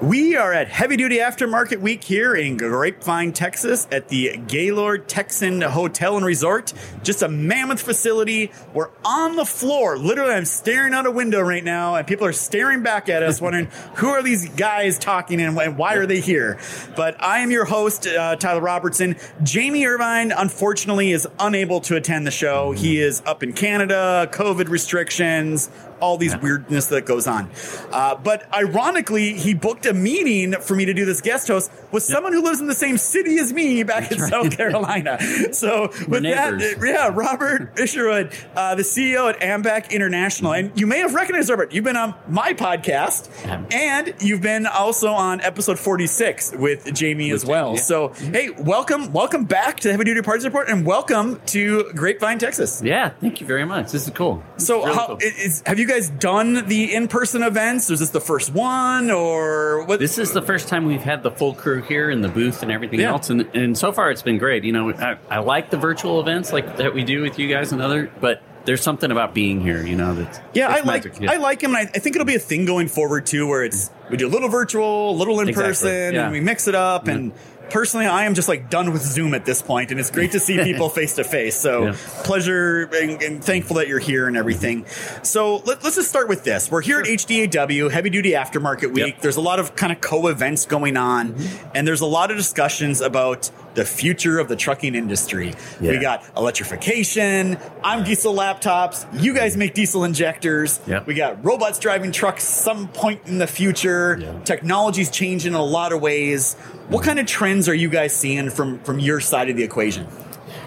We are at Heavy Duty Aftermarket Week here in Grapevine, Texas at the Gaylord Texan Hotel and Resort. Just a mammoth facility. We're on the floor. Literally, I'm staring out a window right now and people are staring back at us wondering who are these guys talking and why are they here? But I am your host, uh, Tyler Robertson. Jamie Irvine, unfortunately, is unable to attend the show. He is up in Canada, COVID restrictions, all these weirdness that goes on. Uh, but ironically, he booked a meeting for me to do this guest host with someone who lives in the same city as me back in South Carolina. So with that, uh, yeah, Robert Isherwood, uh, the CEO at Ambac International, and you may have recognized Robert. You've been on my podcast, and you've been also on episode forty six with Jamie as well. Yeah. So hey, welcome, welcome back to the Heavy Duty Parts Report, and welcome to Grapevine, Texas. Yeah, thank you very much. This is cool. This So, is really how cool. is, have you guys done the in-person events? Is this the first one, or what? this is the first time we've had the full crew here in the booth and everything Yeah. else, and and so far it's been great. You know, I, I like the virtual events like that we do with you guys and other, but there's something about being here. You know, that's yeah, I like. Yeah. I like him, and I, I think it'll be a thing going forward too, where it's we do a little virtual, a little in Exactly, person, yeah. and we mix it up. And personally, I am just like done with Zoom at this point, and it's great to see people face to face. So Yeah. pleasure and, and thankful that you're here and everything. So let, us just start with this. We're here at HDAW, Heavy Duty Aftermarket Week. Yep. Mm-hmm. There's a lot of kind of co-events going on, and there's a lot of discussions about the future of the trucking industry. We got electrification. I'm diesel laptops. You guys make diesel injectors. Yep. We got robots driving trucks some point in the future. Yeah. Technology's changing in a lot of ways. What mm-hmm. kind of trends are you guys seeing from from your side of the equation?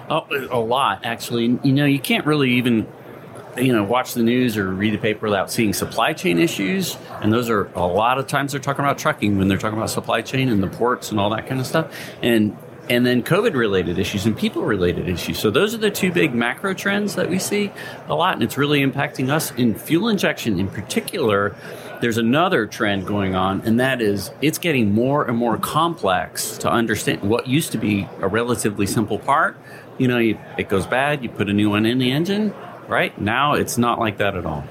Oh, a lot actually. You know, you can't really even you know watch the news or read the paper without seeing supply chain issues, and those are a lot of times they're talking about trucking when they're talking about supply chain and the ports and all that kind of stuff, and and then COVID related issues and people related issues. So those are the two big macro trends that we see a lot, and it's really impacting us in fuel injection in particular. There's another trend going on, and that is it's getting more and more complex to understand what used to be a relatively simple part. You know, you, it goes bad, you put a new one in the engine, right? Now it's not like that at all.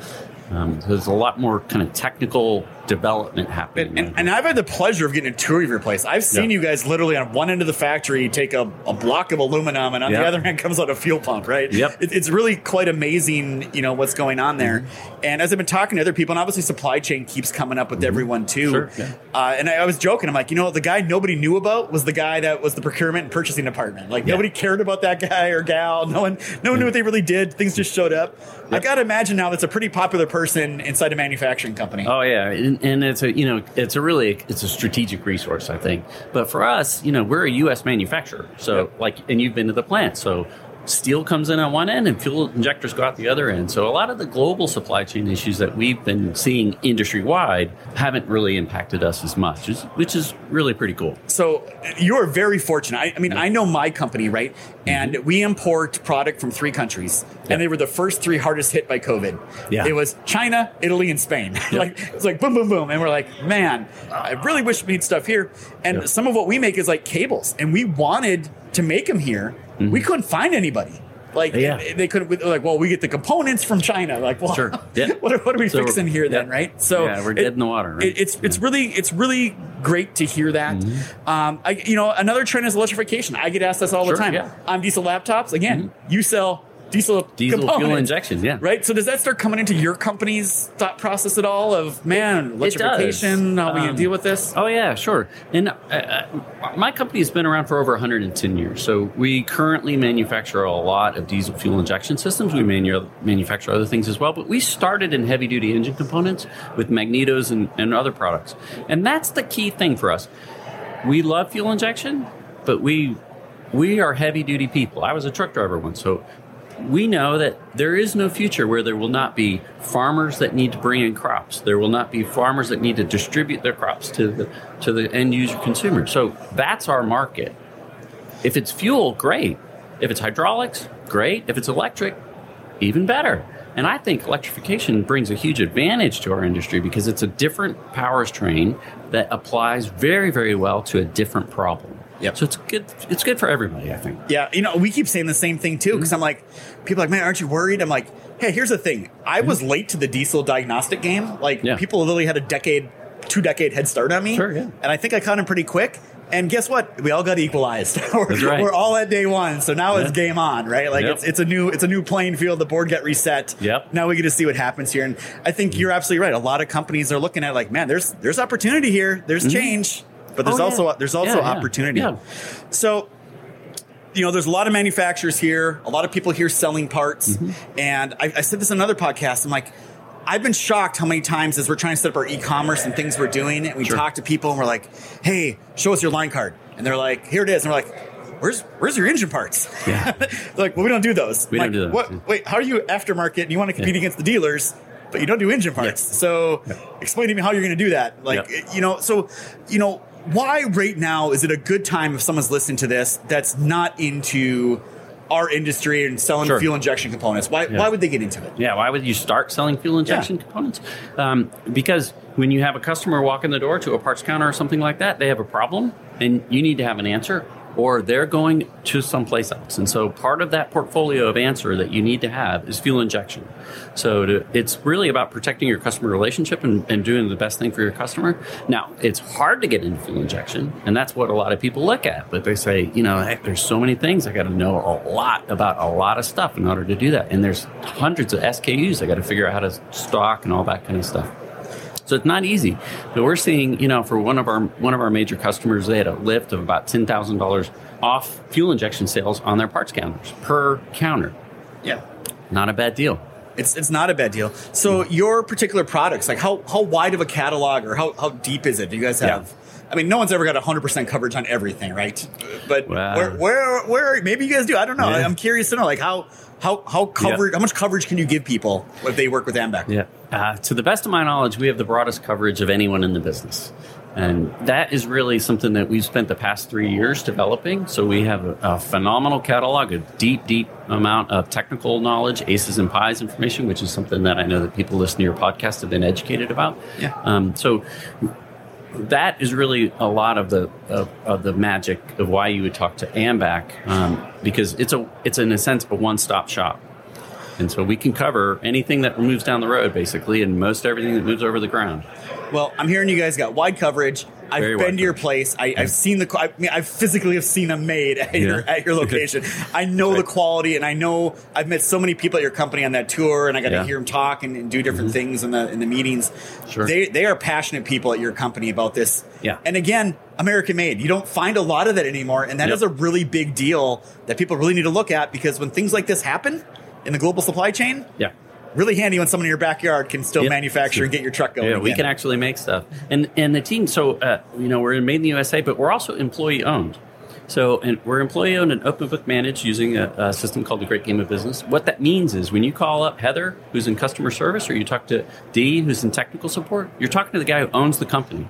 Um, there's a lot more kind of technical development happening. And, and, and I've had the pleasure of getting a tour of your place. I've seen Yeah. you guys literally on one end of the factory take a, a block of aluminum, and on the other end comes out a fuel pump. Right? Yep. It, it's really quite amazing, you know, what's going on there. Mm-hmm. And as I've been talking to other people, and obviously supply chain keeps coming up with everyone too. Sure, yeah. Uh, and I, I was joking. I'm like, you know, the guy nobody knew about was the guy that was the procurement and purchasing department. Like Yeah. nobody cared about that guy or gal. No one, no one knew what they really did. Things just showed up. I got to imagine now that's a pretty popular person inside a manufacturing company. Oh yeah, and, and it's a you know it's a really it's a strategic resource I think. But for us, you know, we're a U.S. manufacturer, so Yep. like, and you've been to the plant, so steel comes in on one end and fuel injectors go out the other end. So a lot of the global supply chain issues that we've been seeing industry wide haven't really impacted us as much, which is- really pretty cool. So you are very fortunate. I, I mean, I know my company, right? Mm-hmm. And we import product from three countries, Yeah. and they were the first three hardest hit by COVID. Yeah. It was China, Italy, and Spain. like it's like boom, boom, boom, and we're like, man, I really wish we had stuff here. And Yeah. some of what we make is like cables, and we wanted to make them here. We couldn't find anybody. Like Mm-hmm. Yeah. they couldn't. Like, well, we get the components from China. Like, well, Sure. Yeah. what, are, what are we So- fixing here then, yeah. right? So Yeah, we're dead in the water, right? it- it's it's really it's really great to hear that. Um, I, you know, another trend is electrification. I get asked this all Mm-hmm. Sure, the time. yeah. Mm-hmm. On diesel laptops, again, you sell diesel Diesel fuel components. injection, yeah. Right. So does that start coming into your company's thought process at all? Of man, electrification. How are we Um, deal with this? Oh yeah, sure. And uh, uh, my company has been around for over 110 years. So we currently manufacture a lot of diesel fuel injection systems. We manu- manufacture other things as well. But we started in heavy duty engine components with magnetos and, and other products. And that's the key thing for us. We love fuel injection, but we we are heavy duty people. I was a truck driver once, so we know that there is no future where there will not be farmers that need to bring in crops. There will not be farmers that need to distribute their crops to the to the end user consumer. So that's our market. If it's fuel, great. If it's hydraulics, great. If it's electric, even better. And I think electrification brings a huge advantage to our industry because it's a different powertrain that applies very, very well to a different problem. Yep. So it's good. It's good for everybody, I think. Yeah, you know, we keep saying the same thing too because mm-hmm. I'm like, people are like, man, aren't you worried? I'm like, hey, here's the thing. I was mm-hmm. late to the diesel diagnostic game. Like, Yeah. people literally had a decade, two decade head start on me. Sure, yeah. And I think I caught them pretty quick. And guess what? We all got equalized. we're, right. we're all at day one, so now it's game on, right? Like Yep. it's it's a new it's a new playing field. The board got reset. Yep. Now we get to see what happens here, and I think mm-hmm. you're absolutely right. A lot of companies are looking at like, man, there's there's opportunity here. There's change, but there's Oh, yeah. also there's also Yeah, yeah. opportunity. Yeah. So you know, there's a lot of manufacturers here, a lot of people here selling parts. Mm-hmm. And I, I said this in another podcast. I'm like, I've been shocked how many times as we're trying to set up our e-commerce and things we're doing, and we Sure. talk to people and we're like, hey, show us your line card. And they're like, here it is. And we're like, where's where's your engine parts? Yeah. Like, well, we don't do those. We don't like, do those, What, yeah. wait, how are you aftermarket and you want to compete Yeah. against the dealers? But you don't do engine parts. Yeah. So explain to me how you're going to do that. Like, Yeah. you know, so, you know, why right now is it a good time if someone's listening to this that's not into our industry and selling Sure. fuel injection components? Why, Yeah. why would they get into it? Yeah, why would you start selling fuel injection components? Um, because when you have a customer walk in the door to a parts counter or something like that, they have a problem and you need to have an answer, or they're going to someplace else. And so part of that portfolio of answer that you need to have is fuel injection. So to, it's really about protecting your customer relationship and, and doing the best thing for your customer. Now, it's hard to get into fuel injection, and that's what a lot of people look at. But they say, you know, heck, there's so many things. I got to know a lot about a lot of stuff in order to do that. And there's hundreds of SKUs I got to figure out how to stock and all that kind of stuff. So it's not easy. But we're seeing, you know, for one of our one of our major customers, they had a lift of about ten thousand dollars off fuel injection sales on their parts counters per counter. Yeah. Not a bad deal. It's, it's not a bad deal. So your particular products, like how, how wide of a catalog or how, how deep is it? Do you guys Yeah. have? I mean, no one's ever got 100% coverage on everything, right? But where, where, where, maybe you guys do. I don't know. Yeah. I'm curious to know, like how, how, how covered, how much coverage can you give people if they work with Ambac? Yeah. Uh, to the best of my knowledge, we have the broadest coverage of anyone in the business. And that is really something that we've spent the past three years developing. So we have a, a phenomenal catalog, a deep, deep amount of technical knowledge, ACES and PIES information, which is something that I know that people listening to your podcast have been educated about. Yeah. Um, so that is really a lot of the of, of the magic of why you would talk to Ambac um, because it's a it's in a sense a one stop shop, and so we can cover anything that moves down the road basically, and most everything that moves over the ground. Well, I'm hearing you guys got wide coverage. I've Very been to your place. I, I've seen the. I mean, I physically have seen them made at, your, at your location. I know the quality, and I know I've met so many people at your company on that tour, and I got to Yeah. Mm-hmm. hear them talk and, and do different things in the in the meetings. Sure. They they are passionate people at your company about this. Yeah. And again, American made. You don't find a lot of that anymore, and that Yep. is a really big deal that people really need to look at because when things like this happen in the global supply chain, Yeah. really handy when someone in your backyard can still Yep. manufacture and get your truck going. Yeah, we again. can actually make stuff, and and the team. So uh, you know, we're made in the USA, but we're also employee owned. So and we're employee owned and open book managed using a, a system called the Great Game of Business. What that means is when you call up Heather, who's in customer service, or you talk to Dee, who's in technical support, you're talking to the guy who owns the company.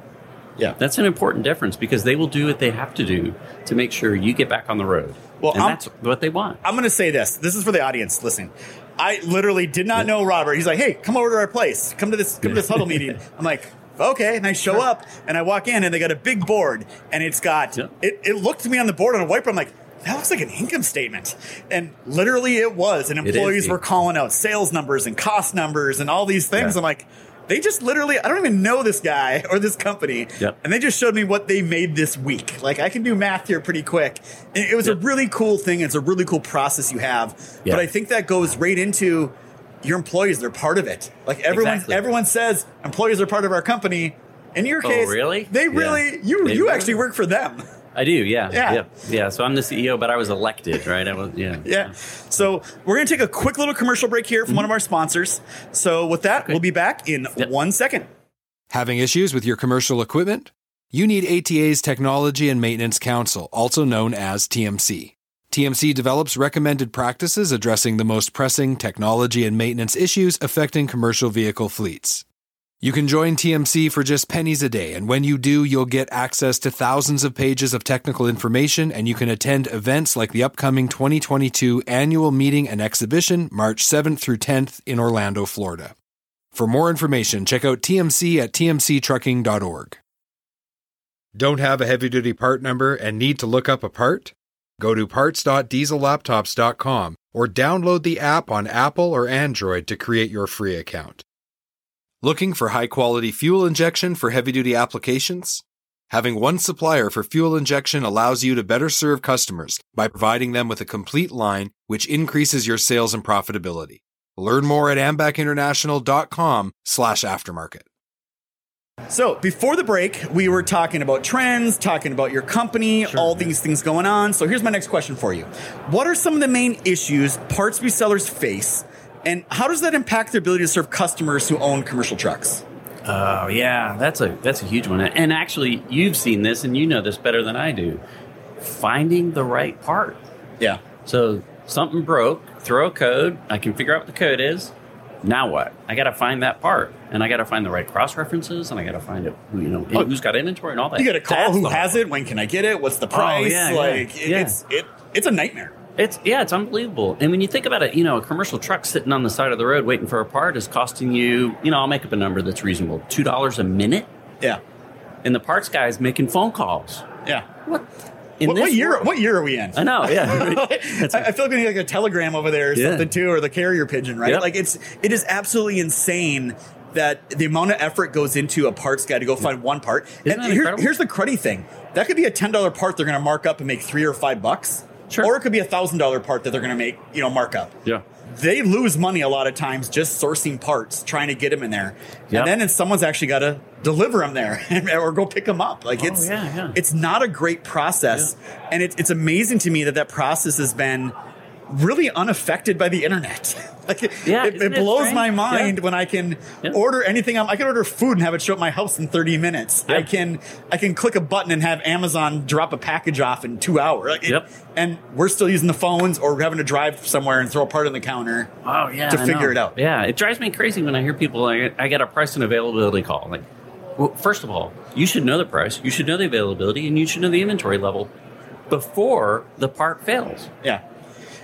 Yeah. That's an important difference because they will do what they have to do to make sure you get back on the road. Well, and I'm- that's what they want. I'm going to say this. This is for the audience. Listen, I literally did not know Robert. He's like, "Hey, come over to our place. Come to this. Come to this huddle meeting." I'm like, "Okay." And I show up and I walk in and they got a big board and it's got. Yeah. It, it looked to me on the board on a whiteboard. I'm like. That looks like an income statement. And literally it was. And employees were calling out sales numbers and cost numbers and all these things. Yeah. I'm like, They just literally, I don't even know this guy or this company. Yep. And they just showed me what they made this week. Like I can do math here pretty quick. And it was Yep. a really cool thing. It's a really cool process you have. Yeah. But I think that goes right into your employees. They're part of it. Like everyone, Exactly. everyone says employees are part of our company. In your Oh, case, really? They Yeah. really, you, They you really- actually work for them. I do, yeah, Yeah. yeah, yeah. So I'm the CEO, but I was elected, right? I was, yeah, Yeah. So we're going to take a quick little commercial break here from one of our sponsors. So with that, we'll be back in Yep. one second. Having issues with your commercial equipment? You need ATA's Technology and Maintenance Council, also known as TMC. TMC develops recommended practices addressing the most pressing technology and maintenance issues affecting commercial vehicle fleets. You can join TMC for just pennies a day, and when you do, you'll get access to thousands of pages of technical information, and you can attend events like the upcoming 2022 annual meeting and exhibition, March 7th through 10th in Orlando, Florida. For more information, check out TMC at tmctrucking.org. Don't have a heavy duty part number and need to look up a part? Go to parts.diesellaptops.com or download the app on Apple or Android to create your free account. Looking for high quality fuel injection for heavy duty applications? Having one supplier for fuel injection allows you to better serve customers by providing them with a complete line, which increases your sales and profitability. Learn more at ambacinternational.com slash aftermarket. So before the break, we were talking about trends, talking about your company, all these things going on. So here's my next question for you. What are some of the main issues parts resellers face and how does that impact their ability to serve customers who own commercial trucks? Oh yeah, that's a that's a huge one. And actually, you've seen this, and you know this better than I do. Finding the right part. Yeah. So something broke. Throw a code. I can figure out what the code is. Now what? I got to find that part, and I got to find the right cross references, and I got to find it. You know, oh. who's got inventory and all that. You got to call That's who has it, when can I get it, what's the price? Oh, yeah, yeah, like it- yeah. it's it it's a nightmare. It's yeah, it's unbelievable. And when you think about it, you know, a commercial truck sitting on the side of the road waiting for a part is costing you, you know, I'll make up a number that's reasonable, two dollars a minute, Yeah. and the parts guy's making phone calls. Yeah. What? In What, what year world- what year are we in? I know, yeah. I, I feel like we need like a telegram over there or Yeah. something too, or the carrier pigeon, right? Yep. Like it's it is absolutely insane that the amount of effort goes into a parts guy to go find one part. Isn't that here- here's the cruddy thing: that could be a ten dollar part they're going to mark up and make three or five bucks, Sure. or it could be a thousand dollar part that they're going to make you know markup. yeah. They lose money a lot of times just sourcing parts, trying to get them in there, Yep. and then if someone's actually got to deliver them there or go pick them up. Like oh, it's Oh, yeah, yeah. it's not a great process, and it's it's amazing to me that that process has been really unaffected by the internet. like it, Yeah, it it blows my mind Yeah. when I can Yeah. order anything. I can order food and have it show up my house in 30 minutes. I can I can click a button and have Amazon drop a package off in two hours. Like Yep. And we're still using the phones or we're having to drive somewhere and throw a part on the counter. Oh yeah, to I figure know. it out. Yeah, it drives me crazy when I hear people. Like, I get a price and availability call. Like, well, first of all, you should know the price, you should know the availability, and you should know the inventory level before the part fails. Yeah.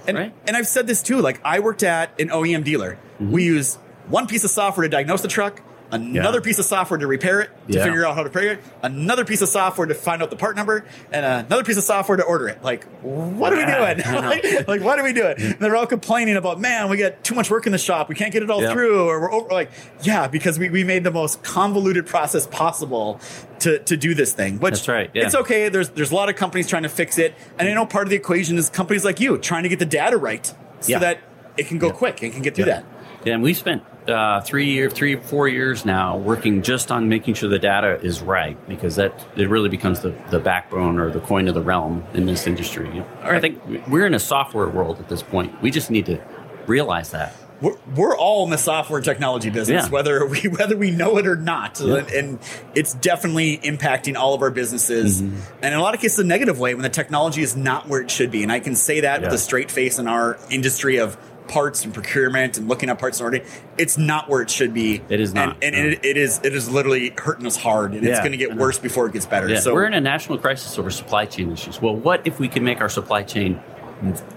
And, Right. and I've said this too. Like I worked at an OEM dealer. Mm-hmm. We use one piece of software to diagnose the truck, another piece of software to repair it, to Yeah. figure out how to repair it, another piece of software to find out the part number, and another piece of software to order it. Like, what are we doing? Like, like, what are we doing? And they're all complaining about, man, we got too much work in the shop. We can't get it all Yeah. through, or we're over. Like, yeah, because we, we made the most convoluted process possible to, to do this thing. Which That's right, yeah. It's okay. There's there's a lot of companies trying to fix it, and I know part of the equation is companies like you trying to get the data right so Yeah. that it can go Yeah. quick and can get through Yeah. that. Yeah, and we spent uh, three year, three four years now working just on making sure the data is right because that it really becomes the, the backbone or the coin of the realm in this industry. You know, I think we're in a software world at this point. We just need to realize that. We're, we're all in the software technology business, Yeah. whether we whether we know it or not, Yeah. and, it's definitely impacting all of our businesses, Mm-hmm. and in a lot of cases, a negative way when the technology is not where it should be. And I can say that with a straight face in our industry of parts and procurement and looking at parts and ordering. It's not where it should be. It is not, and, and no. it, it is it is literally hurting us hard, and it's going to get worse before it gets better. Yeah, so we're in a national crisis over supply chain issues. Well, what if we can make our supply chain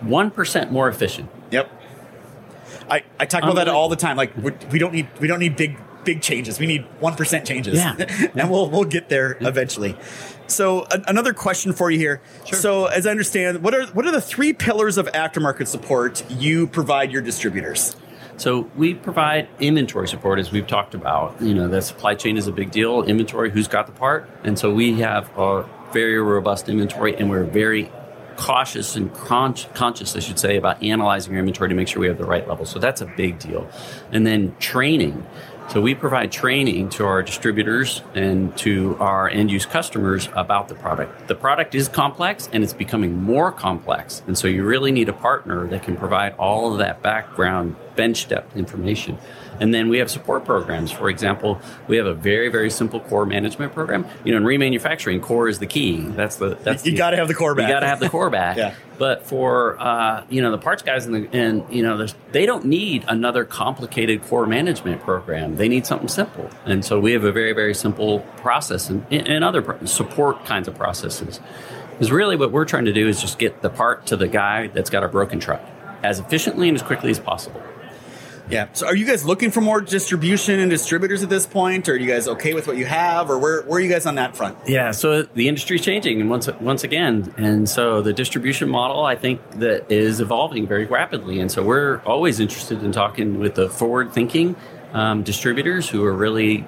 one percent more efficient? Yep. I, I talk about that all the time. Like we, don't need we don't need big big changes. We need one percent changes. Yeah. and we'll we'll get there eventually. So a, another question for you here. So as I understand, what are what are the three pillars of aftermarket support you provide your distributors? So we provide inventory support, as we've talked about. You know, the supply chain is a big deal. Inventory, who's got the part, and so we have a very robust inventory, and we're very cautious and con- conscious, I should say, about analyzing our inventory to make sure we have the right level. So that's a big deal. And then training. So we provide training to our distributors and to our end use customers about the product. The product is complex and it's becoming more complex. And so you really need a partner that can provide all of that background bench depth information. And then we have support programs. For example, we have a very, very simple core management program. You know, in remanufacturing, core is the key. That's the that's You gotta have the core back. You got to have the core back. Yeah. But for uh, you know the parts guys and, the, and you know there's- they don't need another complicated core management program. They need something simple. And so we have a very very simple process and, and other pro- support kinds of processes. Because really what we're trying to do is just get the part to the guy that's got a broken truck as efficiently and as quickly as possible. Yeah. So are you guys looking for more distribution and distributors at this point? Or are you guys okay with what you have? Or where, where are you guys on that front? Yeah, so the industry's changing, and once once again, and so the distribution model, I think that is evolving very rapidly, and so we're always interested in talking with the forward-thinking um, distributors who are really,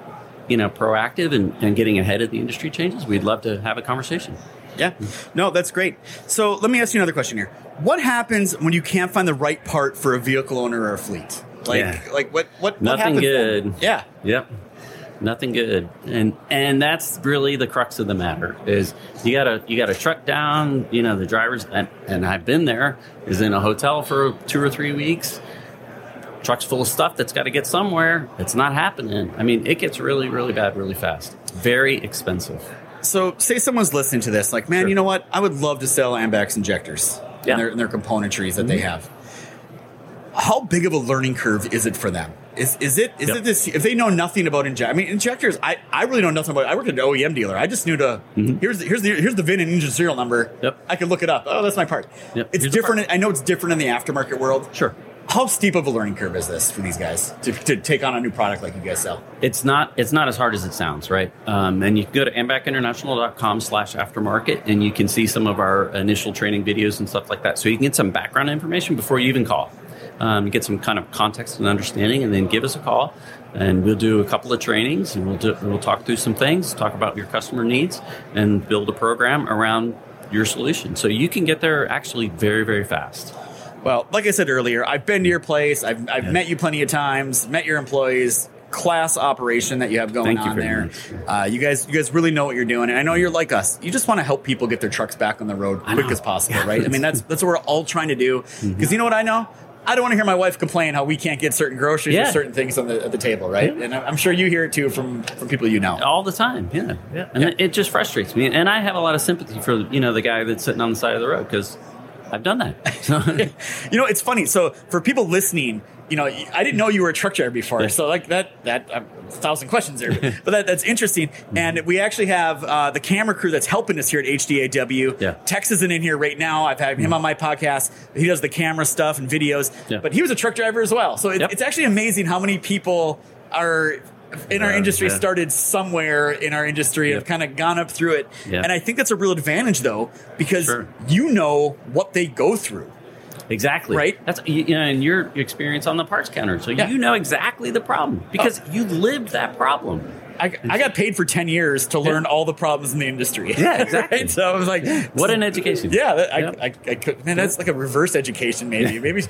you know, proactive and, and getting ahead of the industry changes. We'd love to have a conversation. Yeah. No, that's great. So let me ask you another question here. What happens when you can't find the right part for a vehicle owner or a fleet? Like, Yeah. like what, what, what Nothing then? good. Yeah. Yep. Nothing good. And and that's really the crux of the matter is you gotta you gotta truck down, you know, the drivers and, and I've been there, is in a hotel for two or three weeks. Truck's full of stuff that's got to get somewhere. It's not happening. I mean, it gets really, really bad really fast. Very expensive. So say someone's listening to this, like, man, Sure. you know what? I would love to sell Ambac's injectors Yeah. Mm-hmm. and, their, and their componentries that they have. How big of a learning curve is it for them? Is, is it is Yep. it this if they know nothing about inject? I mean, injectors. I, I really know nothing about. I worked at an OEM dealer. I just knew to here's the, here's the here's the VIN and engine serial number. Mm-hmm. Yep. I can look it up. Oh, that's my part. Yep. It's Here's different. I know it's different in the aftermarket world. Sure. How steep of a learning curve is this for these guys to, to take on a new product like you guys sell? It's not it's not as hard as it sounds, right? Um, and you can go to ambacinternational.com slash aftermarket and you can see some of our initial training videos and stuff like that. So you can get some background information before you even call. Um, get some kind of context and understanding, and then give us a call, and we'll do a couple of trainings, and we'll do, we'll talk through some things, talk about your customer needs, and build a program around your solution. So you can get there actually very very fast. Well, like I said earlier, I've been to your place. I've, I've met you plenty of times. Met your employees. Class operation that you have going Thank you on there. Uh, you guys, you guys really know what you're doing, and I know you're like us. You just want to help people get their trucks back on the road quick as possible, right? I mean, that's that's what we're all trying to do. Mm-hmm. Because you know what I know. I don't want to hear my wife complain how we can't get certain groceries or certain things on the at the table, right? Yeah. And I'm sure you hear it too from from people you know. all the time. Yeah, yeah, and Yeah. It, it just frustrates me. And I have a lot of sympathy for you know the guy that's sitting on the side of the road because I've done that. So, You know, it's funny. So for people listening, you know, I didn't know you were a truck driver before. Yeah. So like that, that uh, a thousand questions there, but that, that's interesting. And we actually have uh, the camera crew that's helping us here at HDAW. Yeah. Tex isn't in here right now. I've had him on my podcast. He does the camera stuff and videos, Yeah. but he was a truck driver as well. So it, Yep. it's actually amazing how many people are in our uh, industry yeah. started somewhere in our industry and have kind of gone up through it. Yeah. And I think that's a real advantage though, because Sure. you know what they go through. exactly Right? That's you know, and your experience on the parts counter, so Yeah. you know exactly the problem because oh. you lived that problem. I, I got paid for 10 years to learn all the problems in the industry. Yeah, exactly. Right? So I was like, What an education! yeah, that, I. I, I could, man, that's like a reverse education, maybe. Maybe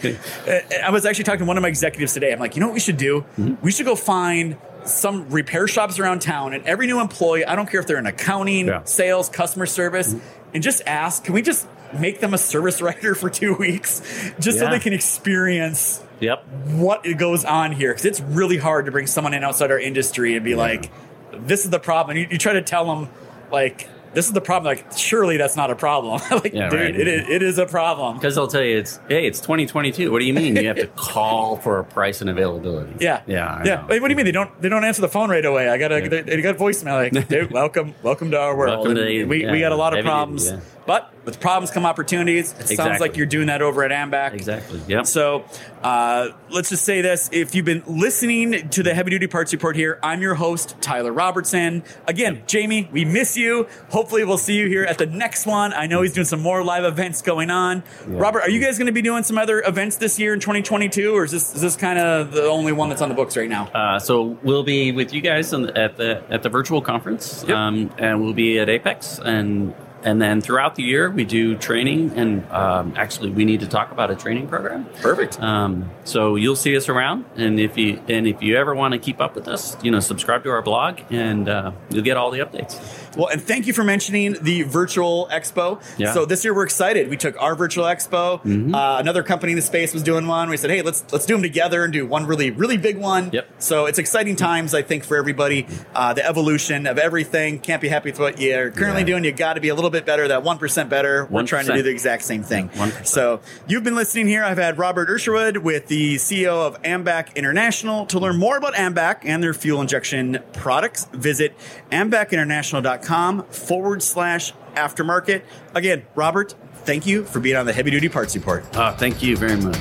uh, I was actually talking to one of my executives today. I'm like, you know what we should do? Mm-hmm. We should go find some repair shops around town, and every new employee, I don't care if they're in accounting, Yeah. Mm-hmm. sales, customer service, and just ask, can we just make them a service writer for two weeks, just so they can experience Yep. what goes on here because it's really hard to bring someone in outside our industry and be like this is the problem you, you try to tell them like this is the problem like surely that's not a problem like Yeah, dude right. it, is, it is a problem Because they'll tell you it's hey, it's 2022. What do you mean? You have to call for a price and availability. yeah yeah, I yeah. Like, what do you mean they don't they don't answer the phone right away i got a Yeah. they, they got voicemail like dude welcome welcome to our world to the- we, we got a lot of problems yeah. But with problems come opportunities. It sounds like you're doing that over at AMBAC. Exactly. Yep. So uh, let's just say this. If you've been listening to the Heavy Duty Parts Report here, I'm your host, Tyler Robertson. Again, Jamie, we miss you. Hopefully, we'll see you here at the next one. I know he's doing some more live events going on. Robert, are you guys going to be doing some other events this year in 2022, or is this, is this kind of the only one that's on the books right now? Uh, so we'll be with you guys on the, at the at the virtual conference, Yep. um, and we'll be at AAPEX, and and then throughout the year we do training, and um, actually we need to talk about a training program. Perfect. Um, so you'll see us around, and if you and if you ever want to keep up with us, you know, subscribe to our blog, and uh, you'll get all the updates. Well, and thank you for mentioning the virtual expo. Yeah. So this year we're excited. We took our virtual expo. Mm-hmm. Uh, another company in the space was doing one. We said, hey, let's let's do them together and do one really really big one. Yep. So it's exciting times, I think, for everybody. Uh, the evolution of everything. Can't be happy with what you're currently Yeah. doing. You got to be a little bit better. That one percent better. We're trying to do the exact same thing. 1%. So you've been listening here. I've had Robert Isherwood with the CEO of Ambac International. To learn more about Ambac and their fuel injection products, visit ambacinternational.com forward slash aftermarket. Again, Robert, thank you for being on the Heavy Duty Parts Report. Uh, thank you very much.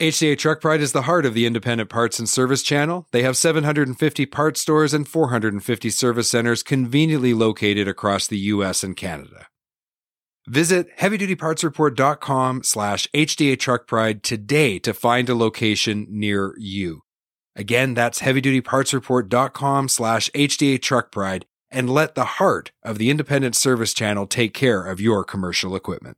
HDA Truck Pride is the heart of the independent parts and service channel. They have 750 parts stores and 450 service centers conveniently located across the US and Canada. Visit heavydutypartsreport.com slash HDA Truck Pride today to find a location near you. Again, that's heavydutypartsreport.com slash HDA Truck Pride and let the heart of the independent service channel take care of your commercial equipment.